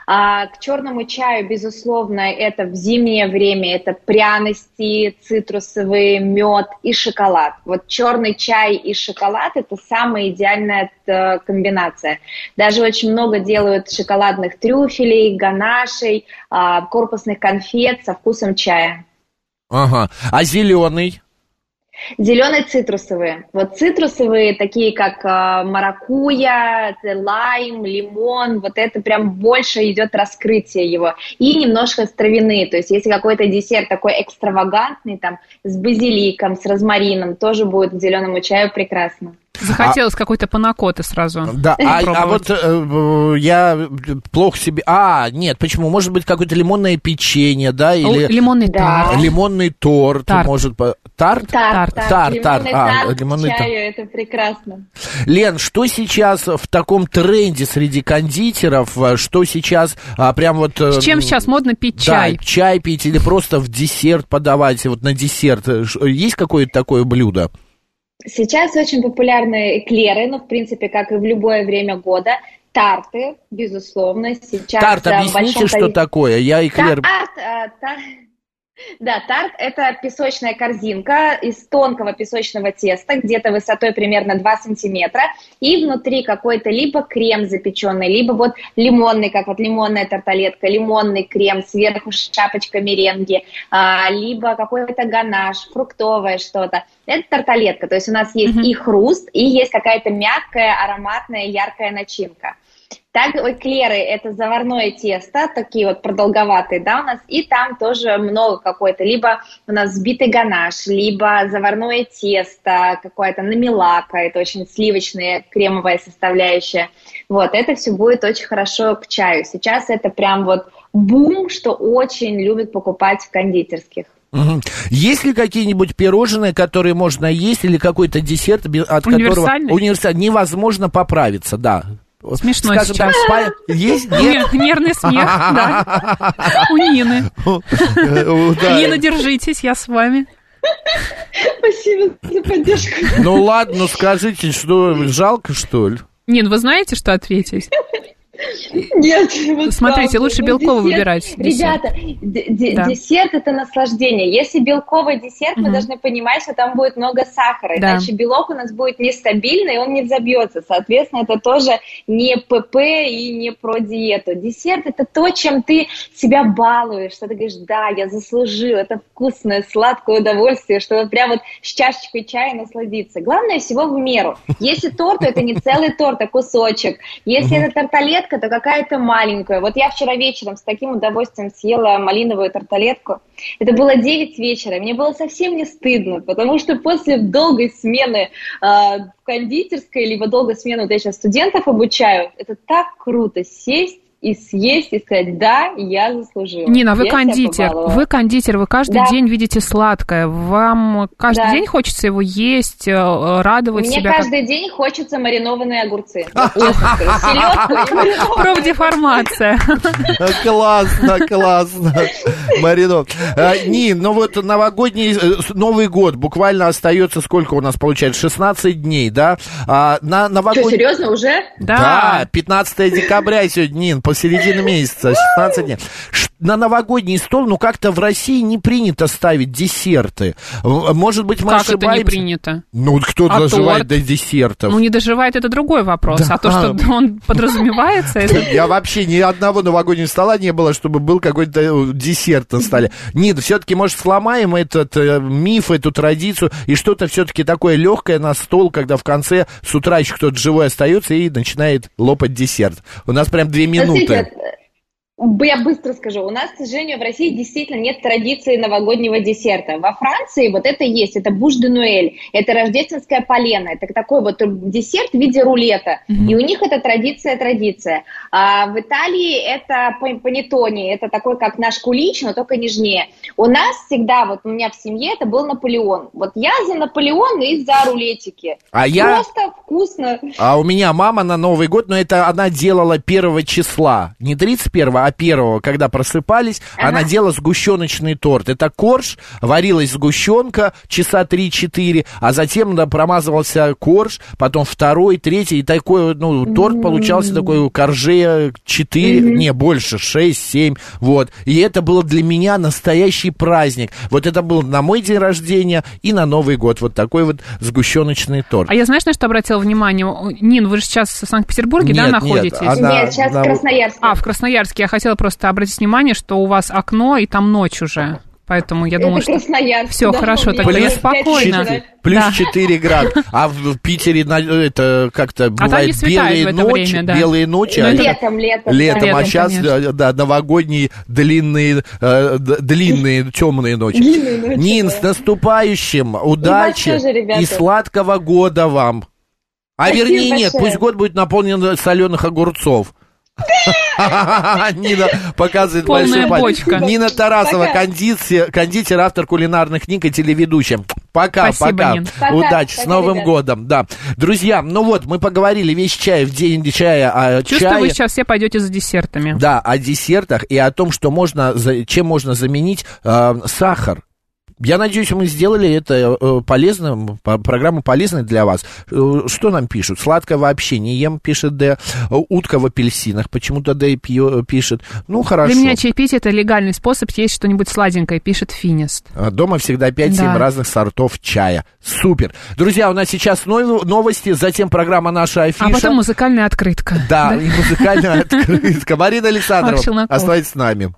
А, к черному чаю, безусловно, это в зимнее время, это пряности, цитрусовые, мед и шоколад. Вот черный чай и шоколад – это самая идеальная э, комбинация. Даже очень много делают шоколадных трюфелей, ганашей, а, корпусных конфет со вкусом чая. Ага. А зеленый? Зеленые цитрусовые. Вот цитрусовые, такие как э, маракуйя, т- лайм, лимон, вот это прям больше идет раскрытие его. И немножко травяные, то есть если какой-то десерт такой экстравагантный, там, с базиликом, с розмарином, тоже будет к зеленому чаю прекрасно. Захотелось какой-то панакоты сразу. Да, а, а вот э, я плохо себе... А, нет, почему? Может быть, какое-то лимонное печенье, да, О, или Лимонный Да. тарт. лимонный торт, Тарт. может... Тарт? Тарт, тарт, тарт. Лимонный А, тарт лимонный к тарт. чаю, это прекрасно. Лен, что сейчас в таком тренде среди кондитеров? э, Что сейчас а, прям вот... э, С чем сейчас модно пить да, чай? чай пить или просто в десерт подавать, вот на десерт. Есть какое-то такое блюдо? Сейчас очень популярны эклеры, ну, в принципе, как и в любое время года. Тарты, безусловно, сейчас... Тарт, объясните, большом что количестве- такое? Я эклер... Тарт, э, та- Да, тарт – это песочная корзинка из тонкого песочного теста, где-то высотой примерно 2 сантиметра, и внутри какой-то либо крем запеченный, либо вот лимонный, как вот лимонная тарталетка, лимонный крем, сверху шапочка меренги, а, либо какой-то ганаш, фруктовое что-то. Это тарталетка, то есть у нас есть и хруст, и есть какая-то мягкая, ароматная, яркая начинка. Так, эклеры – это заварное тесто, такие вот продолговатые, да, у нас, и там тоже много какой-то, либо у нас взбитый ганаш, либо заварное тесто, какое-то намилака, это очень сливочная кремовая составляющая. Вот, это все будет очень хорошо к чаю. Сейчас это прям вот бум, что очень любят покупать в кондитерских. Мгм. Есть ли какие-нибудь пирожные, которые можно есть, или какой-то десерт, от которого универсальный, невозможно поправиться, да? Смешно Скажем сейчас. так, спа- есть? Нет? Нер- Нервный смех, да. У Нины. Э. Нина, держитесь, я с вами. Спасибо за поддержку. Ну ладно, ну скажите, что жалко, что ли? Нин, вы знаете, что ответить? Нет, вот Смотрите, лучше Ну, белковый десерт- выбирать десерт. Ребята, Да. десерт это наслаждение. Если белковый десерт, мы Мгм. должны понимать, что там будет много сахара, Да. иначе белок у нас будет нестабильный, и он не взобьется. Соответственно, это тоже не ПП и не про диету. Десерт это то, чем ты себя балуешь, что ты говоришь, да, я заслужил, это вкусное, сладкое удовольствие, что вот прям вот с чашечкой чая насладиться. Главное всего в меру. Если торт, то это не целый торт, а кусочек. Если это тарталетка, то какая-то маленькая. Вот я вчера вечером с таким удовольствием съела малиновую тарталетку. Это было 9 вечера. Мне было совсем не стыдно, потому что после долгой смены э, в кондитерской, либо долгой смены, вот я сейчас студентов обучаю, это так круто сесть и съесть, и сказать, да, я заслужила. Нина, вы Я кондитер, вы кондитер, вы каждый Да. день видите сладкое. Вам каждый Да. день хочется его есть, э, радовать Мне себя. как- каждый день хочется маринованные огурцы. Профдеформация. Классно, классно. Марино. А, Нин, ну вот новогодний, э, Новый год буквально остается, сколько у нас получается? 16 дней, да? А, на Что, новогодний... серьезно, уже? Да, 15 декабря сегодня, Нин, посередине месяца, 16 дней. На новогодний стол, ну, как-то в России не принято ставить десерты. Может быть, мы Как это не ошибаемся? принято? Ну, кто А доживает торт? до десертов? Ну, не доживает, это другой вопрос. А то, что он подразумевается, это... Я вообще ни одного новогоднего стола не было, чтобы был какой-то э, десерт на столе. Нет, все-таки, может, сломаем этот э, миф, эту традицию, и что-то все-таки такое легкое на стол, когда в конце с утра еще кто-то живой остается и начинает лопать десерт. У нас прям две минуты. Я быстро скажу. У нас, к сожалению, в России действительно нет традиции новогоднего десерта. Во Франции вот это есть. Это буш де нуэль. Это рождественская полена. Это такой вот десерт в виде рулета. И у них это традиция-традиция. А в Италии это пан- панеттони. Это такой, как наш кулич, но только нежнее. У нас всегда, вот у меня в семье, это был Наполеон. Вот я за Наполеон и за рулетики. А я... Просто вкусно. А у меня мама на Новый год, но это она делала первого числа, не 31, а первого, когда просыпались, Ага. она делала сгущеночный торт. Это корж, варилась сгущенка часа 3-4, а затем да, промазывался корж, потом второй, третий, и такой, ну, торт получался такой корже 4, не, больше, 6, 7, вот. И это было для меня настоящий праздник. Вот это был на мой день рождения и на Новый год, вот такой вот сгущеночный торт. А я знаешь, на что обратила внимание? Нин, вы же сейчас в Санкт-Петербурге, да, Нет, нет, находитесь? она- Нет, сейчас на- в Красноярске. А, в Красноярске. Я хотела просто обратить внимание, что у вас окно, и там ночь уже. Поэтому я это что... Красноярск. Всё, да, хорошо, тогда я пять спокойно. вечера. Плюс Да. 4 града. А в Питере это как-то там бывает не светает белые в это ночи, время, да. белые ночи, Но а это это Летом, летом. летом, да. Летом, а сейчас конечно. да, новогодние длинные, э, длинные темные ночи. Длинные ночи, Нин, да. с наступающим, удачи тоже, ребята. и сладкого года вам. А Спасибо вернее нет, большое. пусть год будет наполнен соленых огурцов. Нина показывает Полная большой палец. бочка. Нина Тарасова, кондитер, кондитер, автор кулинарных книг и телеведущая. Пока, Спасибо, пока. Нин. Пока. Удачи, с Пока, Новым ребят. годом. Да. Друзья, ну вот, мы поговорили весь чай в день чая о Чувствую, чае. вы сейчас все пойдете за десертами. Да, о десертах и о том, что можно, чем можно заменить э, сахар. Я надеюсь, мы сделали это э, полезным, по- программу полезной для вас. Э, Что нам пишут? Сладкое вообще не ем, пишет Д. Э, Утка в апельсинах, почему-то Д пишет. Ну, хорошо. Для меня чаепитие – это легальный способ есть что-нибудь сладенькое, пишет Финист. А Дома всегда 5-7 Да. разных сортов чая. Супер. Друзья, у нас сейчас нов- новости, затем программа «Наша афиша». А потом музыкальная открытка. Да, и музыкальная открытка. Марина Александровна, оставайтесь с нами.